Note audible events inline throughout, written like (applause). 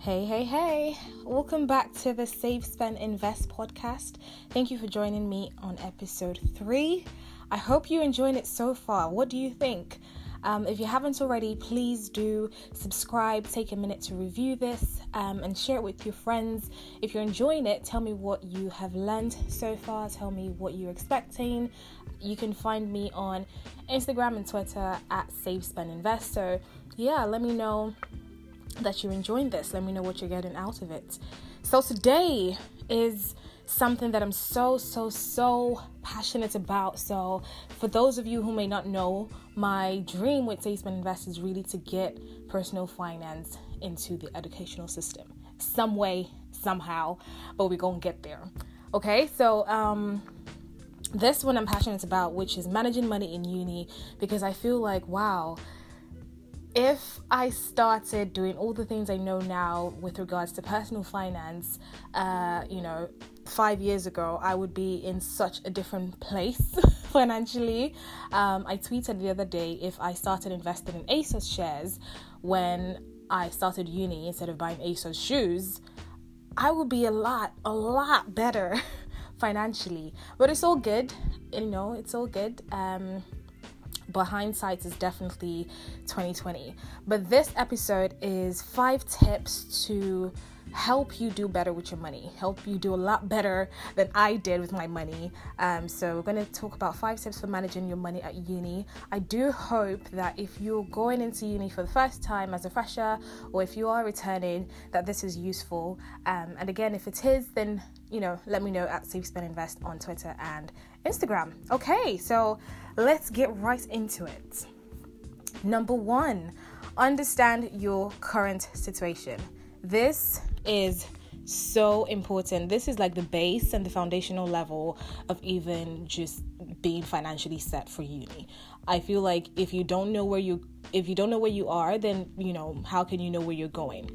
Hey, hey, hey. Welcome back to the Save, Spend, Invest podcast. Thank you for joining me on episode three. I hope you're enjoying it so far. What do you think? Um, if you haven't already, please do subscribe, take a minute to review this, um, and share it with your friends. If you're enjoying it, tell me what you have learned so far, tell me what you're expecting. You can find me on Instagram and Twitter at Save, Spend, Invest. So, yeah, let me know that you're enjoying this. Let me know what you're getting out of it. So, today is something that I'm so, so, so passionate about. So, for those of you who may not know, my dream with Spend Invest is really to get personal finance into the educational system, some way, somehow, but we're gonna get there. Okay, so um, this one I'm passionate about, which is managing money in uni, because I feel like wow if I started doing all the things I know now with regards to personal finance, uh, you know, five years ago, I would be in such a different place (laughs) financially. Um, I tweeted the other day if I started investing in ASOS shares when I started uni instead of buying ASOS shoes, I would be a lot, a lot better (laughs) financially. But it's all good, you know, it's all good. Um, but hindsight is definitely 2020. But this episode is five tips to help you do better with your money, help you do a lot better than I did with my money. Um, so, we're going to talk about five tips for managing your money at uni. I do hope that if you're going into uni for the first time as a fresher, or if you are returning, that this is useful. Um, and again, if it is, then you know, let me know at Save Spend Invest on Twitter and Instagram. Okay, so let's get right into it. Number one, understand your current situation. This is so important. This is like the base and the foundational level of even just being financially set for uni. I feel like if you don't know where you if you don't know where you are, then you know, how can you know where you're going?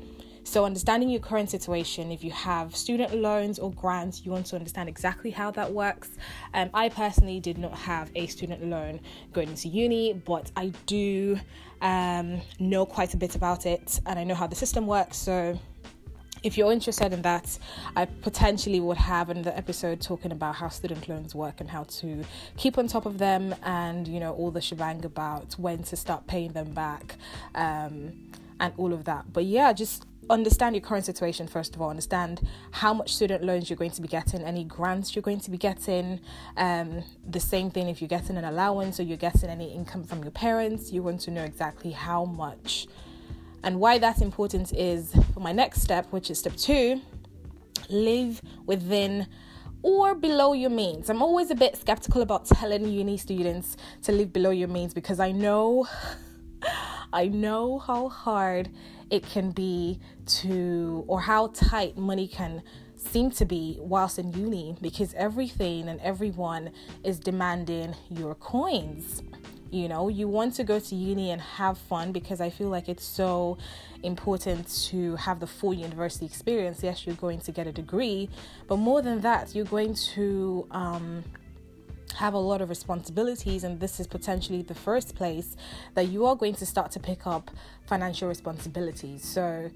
So, understanding your current situation, if you have student loans or grants, you want to understand exactly how that works. Um, I personally did not have a student loan going into uni, but I do um, know quite a bit about it and I know how the system works. So, if you're interested in that, I potentially would have another episode talking about how student loans work and how to keep on top of them and, you know, all the shebang about when to start paying them back um, and all of that. But yeah, just understand your current situation first of all. Understand how much student loans you're going to be getting any grants you're going to be getting um, the same thing if you're getting an allowance or you're getting any income from your parents. You want to know exactly how much. And why that's important is for my next step which is step two live within or below your means. I'm always a bit skeptical about telling uni students to live below your means because I know (laughs) I know how hard it can be to, or how tight money can seem to be whilst in uni because everything and everyone is demanding your coins. You know, you want to go to uni and have fun because I feel like it's so important to have the full university experience. Yes, you're going to get a degree, but more than that, you're going to um, have a lot of responsibilities, and this is potentially the first place that you are going to start to pick up financial responsibilities. So,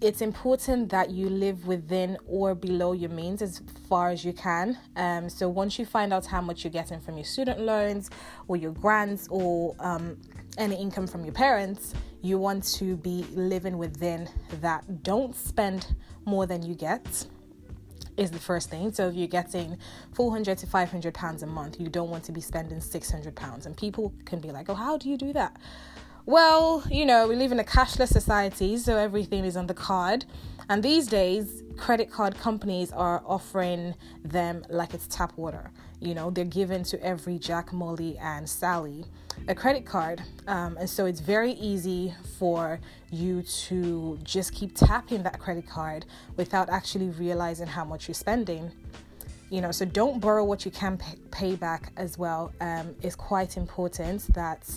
it's important that you live within or below your means as far as you can. Um, so once you find out how much you're getting from your student loans or your grants or um, any income from your parents, you want to be living within that. Don't spend more than you get is the first thing. So if you're getting 400 to 500 pounds a month, you don't want to be spending 600 pounds. And people can be like, "Oh, how do you do that?" Well, you know, we live in a cashless society, so everything is on the card. And these days, credit card companies are offering them like it's tap water. You know, they're given to every Jack, Molly, and Sally a credit card. Um, and so it's very easy for you to just keep tapping that credit card without actually realizing how much you're spending. You know, so don't borrow what you can pay, back as well. Um, it's quite important that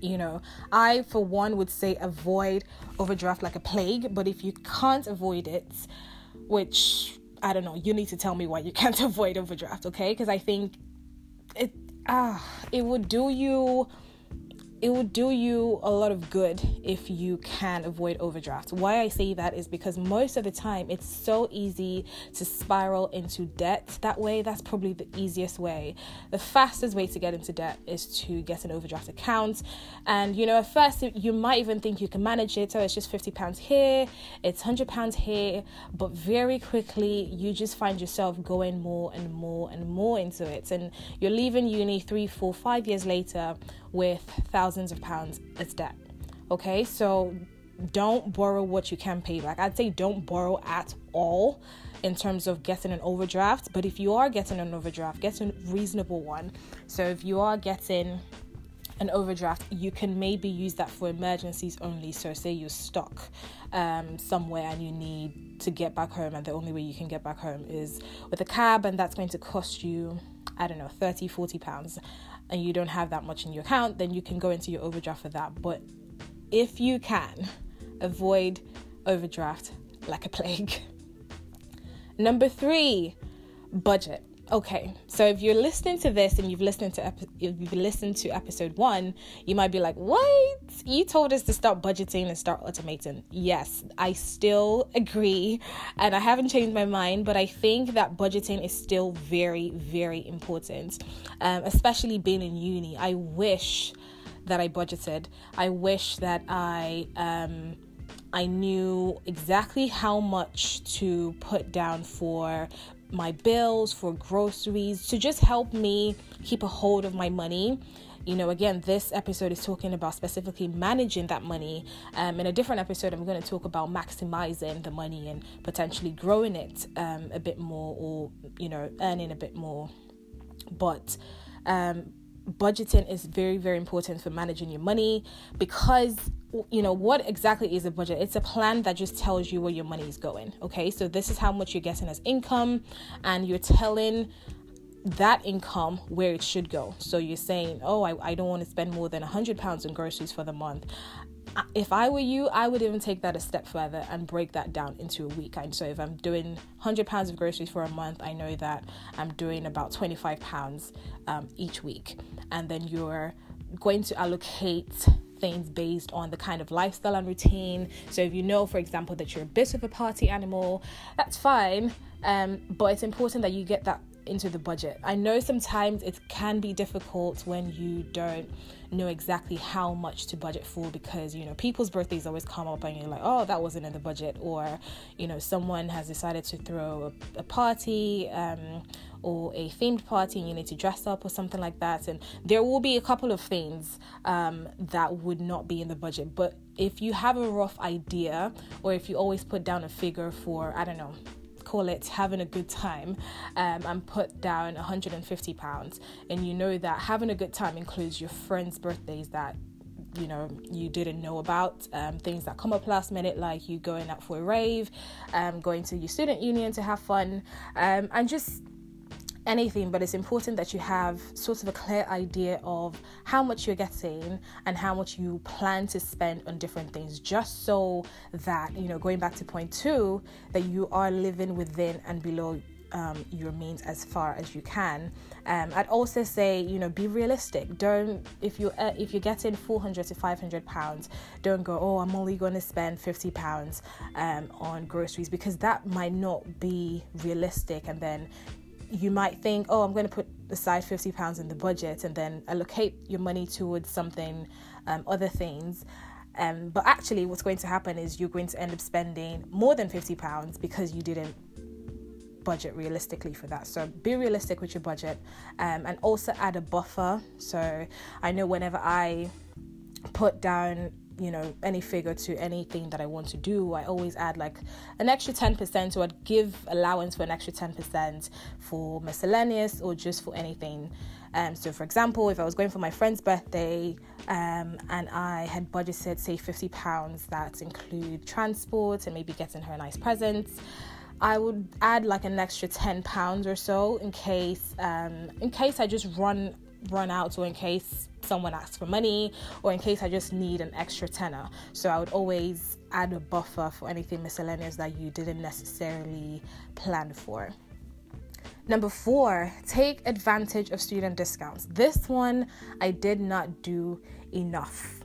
you know i for one would say avoid overdraft like a plague but if you can't avoid it which i don't know you need to tell me why you (laughs) can't avoid overdraft okay because i think it ah, it would do you it would do you a lot of good if you can avoid overdraft. Why I say that is because most of the time it's so easy to spiral into debt that way. That's probably the easiest way. The fastest way to get into debt is to get an overdraft account. And you know, at first you might even think you can manage it. So it's just 50 pounds here, it's 100 pounds here, but very quickly you just find yourself going more and more and more into it. And you're leaving uni three, four, five years later with thousands of pounds as debt. Okay, so don't borrow what you can pay back. I'd say don't borrow at all in terms of getting an overdraft, but if you are getting an overdraft, get a reasonable one. So if you are getting an overdraft, you can maybe use that for emergencies only. So, say you're stuck um, somewhere and you need to get back home, and the only way you can get back home is with a cab, and that's going to cost you, I don't know, 30, 40 pounds and you don't have that much in your account, then you can go into your overdraft for that. But if you can, avoid overdraft like a plague. (laughs) Number three, budget. Okay, so if you're listening to this and you've listened to if you've listened to episode one, you might be like, "What? You told us to start budgeting and start automating." Yes, I still agree, and I haven't changed my mind. But I think that budgeting is still very, very important, um, especially being in uni. I wish that I budgeted. I wish that I. Um, I knew exactly how much to put down for my bills, for groceries, to just help me keep a hold of my money. You know, again, this episode is talking about specifically managing that money. Um, in a different episode, I'm going to talk about maximizing the money and potentially growing it um, a bit more or, you know, earning a bit more. But um, budgeting is very, very important for managing your money because you know what exactly is a budget? It's a plan that just tells you where your money is going okay? So this is how much you're getting as income and you're telling that income where it should go. So you're saying oh i, I don't want to spend more than 100 pounds on groceries for the month if I were you, I would even take that a step further and break that down into a week. And so if I'm doing 100 pounds of groceries for a month, I know that I'm doing about 25 pounds um, each week. And then you're going to allocate things based on the kind of lifestyle and routine. So if you know, for example, that you're a bit of a party animal, that's fine. Um, but it's important that you get that into the budget. I know sometimes it can be difficult when you don't know exactly how much to budget for because you know people's birthdays always come up and you're like oh that wasn't in the budget or you know someone has decided to throw a, a party um, or a themed party and you need to dress up or something like that and there will be a couple of things um, that would not be in the budget but if you have a rough idea or if you always put down a figure for i don't know call it having a good time um, and put down 150 pounds. And you know that having a good time includes your friends birthdays that you know you didn't know about um, things that come up last minute like you going out for a rave um, going to your student union to have fun um, and just anything, but it's important that you have sort of a clear idea of how much you're getting and how much you plan to spend on different things, just so that, you know, going back to point two, that you are living within and below um, your means as far as you can. Um, I'd also say, you know, be realistic. Don't if you uh, if you're getting 400 to 500 pounds, don't go, oh, I'm only going to spend 50 pounds um, on groceries because that might not be realistic, and then you might think, oh, I'm going to put aside 50 pounds in the budget and then allocate your money towards something, um, other things. Um, but actually, what's going to happen is you're going to end up spending more than 50 pounds because you didn't budget realistically for that. So be realistic with your budget um, and also add a buffer. So I know whenever I put down you know any figure to anything that I want to do, I always add like an extra 10%, so I'd give allowance for an extra 10% for miscellaneous or just for anything. Um, so, for example, if I was going for my friend's birthday um, and I had budgeted, say, £50 that include transport and maybe getting her a nice present. I would add like an extra ten pounds or so in case um, in case I just run run out or in case someone asks for money or in case I just need an extra tenner. So I would always add a buffer for anything miscellaneous that you didn't necessarily plan for. Number four, take advantage of student discounts. This one I did not do enough.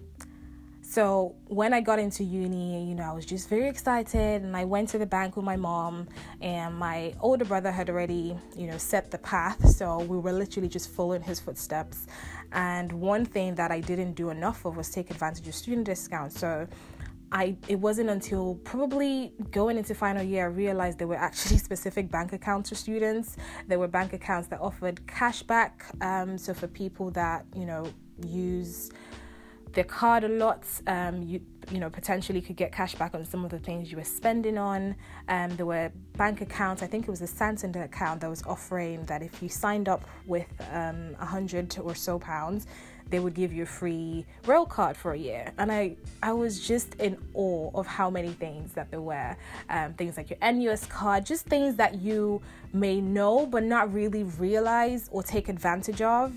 So when I got into uni, you know, I was just very excited and I went to the bank with my mom and my older brother had already, you know, set the path. So we were literally just following his footsteps. And one thing that I didn't do enough of was take advantage of student discounts. So I it wasn't until probably going into final year I realized there were actually (laughs) specific bank accounts for students. There were bank accounts that offered cashback. Um, so for people that you know use their card a lot. Um, you you know potentially could get cash back on some of the things you were spending on. Um, there were bank accounts. I think it was a Santander account that was offering that if you signed up with um, hundred or so pounds, they would give you a free rail card for a year. And I I was just in awe of how many things that there were. Um, things like your NUS card, just things that you may know but not really realize or take advantage of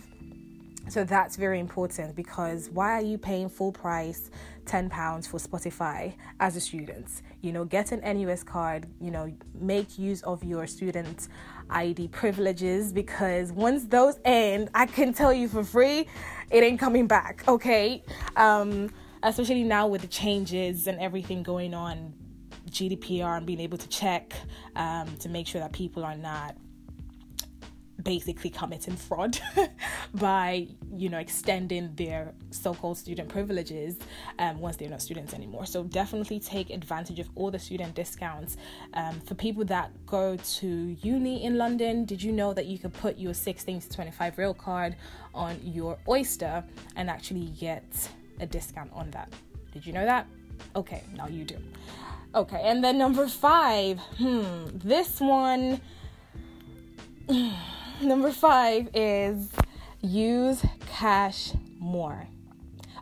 so that's very important because why are you paying full price 10 pounds for Spotify as a student? You know, get an NUS card, you know, make use of your student ID privileges because once those end, I can tell you for free, it ain't coming back, okay? Um, especially now with the changes and everything going on, GDPR and being able to check um, to make sure that people are not basically committing fraud (laughs) by you know extending their so-called student privileges um, once they're not students anymore. So definitely take advantage of all the student discounts. Um, for people that go to uni in london did you know that you could put your 16 to 25 rail card on your oyster and actually get a discount on that? Did you know that? Okay now you do. Okay and then number five. Hmm this one (sighs) (laughs) Number five is use cash more.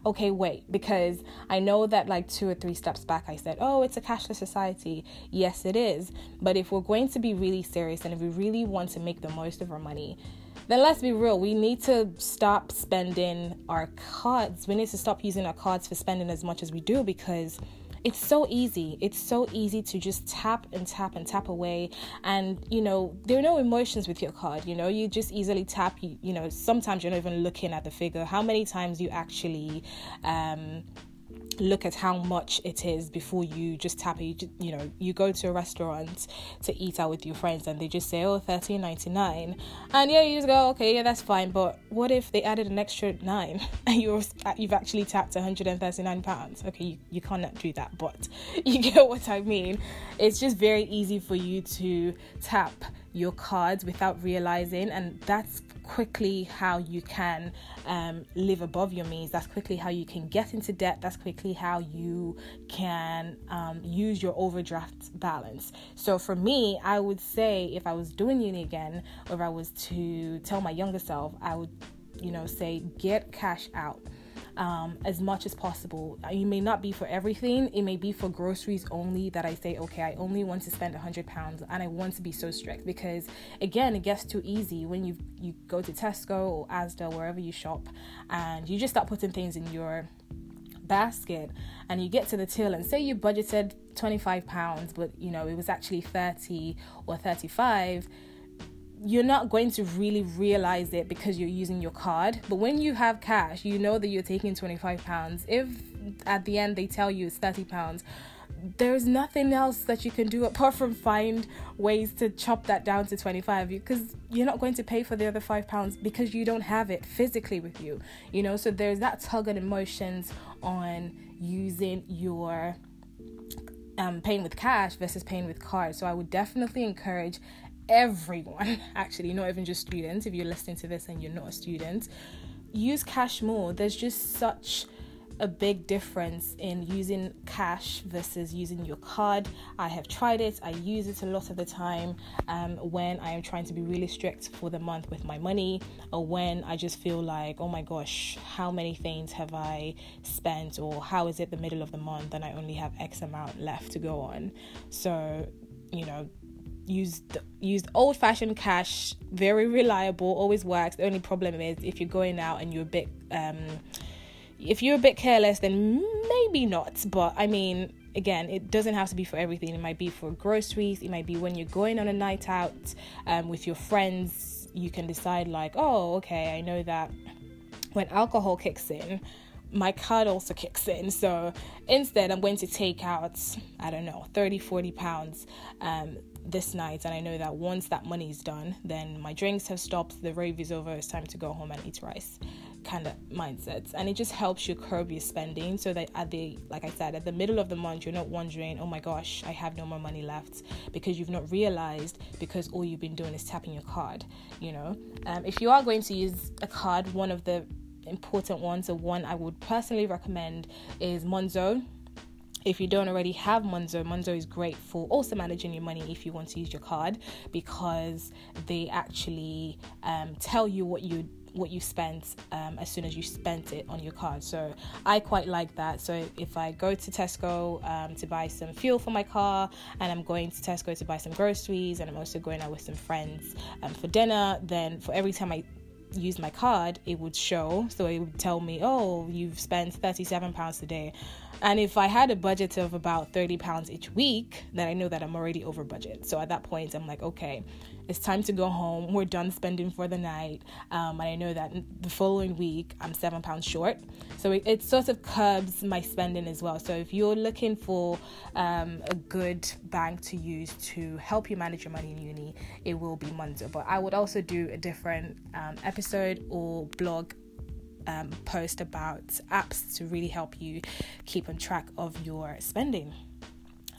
Okay, wait, because I know that like two or three steps back I said, oh, it's a cashless society. Yes, it is. But if we're going to be really serious and if we really want to make the most of our money, then let's be real. We need to stop spending our cards. We need to stop using our cards for spending as much as we do because it's so easy. It's so easy to just tap and tap and tap away. And, you know, there are no emotions with your card. You know, you just easily tap. You, you know, sometimes you're not even looking at the figure. How many times you actually, um, look at how much it is before you just tap it. You, you know, you go to a restaurant to eat out with your friends and they just say, oh, thirteen ninety nine, and yeah, you just go, okay, yeah, that's fine. But what if they added an extra nine (laughs) and you're uh, you've actually tapped one hundred and thirty nine pounds? Okay, you, you cannot do that, but (laughs) you get what I mean. It's just very easy for you to tap your cards without realizing, and that's quickly how you can um, live above your means. That's quickly how you can get into debt. That's quickly how you can um, use your overdraft balance. So for me, I would say if I was doing uni again, or if I was to tell my younger self, I would, you know, say get cash out um, as much as possible. You may not be for everything, it may be for groceries only that I say, okay, I only want to spend 100 pounds and I want to be so strict because, again, it gets too easy when you, you go to Tesco or Asda, wherever you shop, and you just start putting things in your basket and you get to the till and say you budgeted 25 pounds but you know it was actually 30 or 35 you're not going to really realize it because you're using your card. But when you have cash, you know that you're taking 25 pounds. If at the end they tell you it's 30 pounds, there's nothing else that you can do apart from find ways to chop that down to 25 because you're not going to pay for the other five pounds because you don't have it physically with you you know so there's that tug on emotions on using your um, paying with cash versus paying with card so i would definitely encourage everyone, (laughs) actually, not even just students. If you're listening to this and you're not a student, use cash more. There's just such a big difference in using cash versus using your card. I have tried it, I use it a lot of the time um, when I am trying to be really strict for the month with my money, or when I just feel like, oh my gosh, how many things have I spent, or how is it the middle of the month and I only have X amount left to go on. So, you know, used used old fashioned cash, very reliable, always works. The only problem is if you're going out and you're a bit um, if you're a bit careless, then maybe not. But I mean, again, it doesn't have to be for everything. It might be for groceries. It might be when you're going on a night out um, with your friends. You can decide like, oh, okay, I know that when alcohol kicks in, my card also kicks in. So instead, I'm going to take out, I don't know, 30, 40 pounds um, this night. And I know that once that money is done, then my drinks have stopped, the rave is over, it's time to go home and eat rice kind of mindsets and it just helps you curb your spending so that at the like i said at the middle of the month you're not wondering oh my gosh i have no more money left because you've not realized because all you've been doing is tapping your card you know um, if you are going to use a card one of the important ones, the one I would personally recommend is Monzo. If you don't already have Monzo, Monzo is great for also managing your money if you want to use your card because they actually um, tell you what you what you spent um, as soon as you spent it on your card. So I quite like that. So if I go to Tesco um, to buy some fuel for my car, and I'm going to Tesco to buy some groceries, and I'm also going out with some friends um, for dinner, then for every time I use my card, it would show. So it would tell me, oh, you've spent 37 pounds today. And if I had a budget of about 30 pounds each week, then I know that I'm already over budget. So at that point, I'm like, okay, it's time to go home. We're done spending for the night. Um, and I know that the following week I'm seven pounds short. So it, it sort of curbs my spending as well. So if you're looking for um, a good bank to use to help you manage your money in uni, it will be Monzo. But I would also do a different um, episode or blog um, post about apps to really help you keep on track of your spending.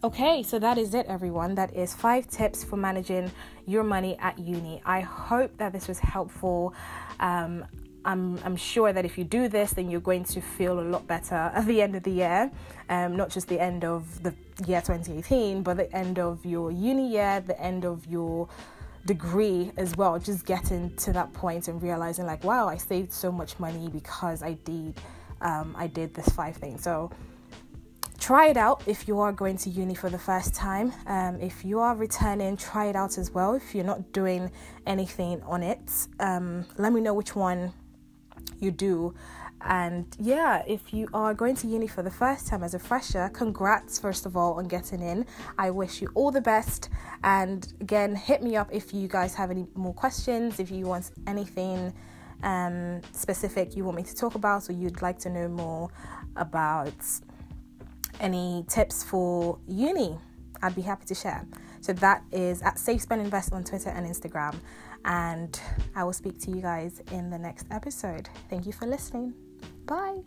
Okay, so that is it, everyone. That is five tips for managing your money at uni. I hope that this was helpful. Um, I'm, I'm sure that if you do this, then you're going to feel a lot better (laughs) at the end of the year. Um, not just the end of the year 2018, but the end of your uni year, the end of your degree as well. Just getting to that point and realizing, like, wow, I saved so much money because I did, um, I did this five things. So try it out if you are going to uni for the first time. Um, if you are returning, try it out as well. If you're not doing anything on it, um, let me know which one you do. And yeah, if you are going to uni for the first time as a fresher, congrats first of all on getting in. I wish you all the best. And again, hit me up if you guys have any more questions, if you want anything um, specific you want me to talk about, or you'd like to know more about any tips for uni, I'd be happy to share. So that is at Save Spend Invest on Twitter and Instagram. And I will speak to you guys in the next episode. Thank you for listening. Bye.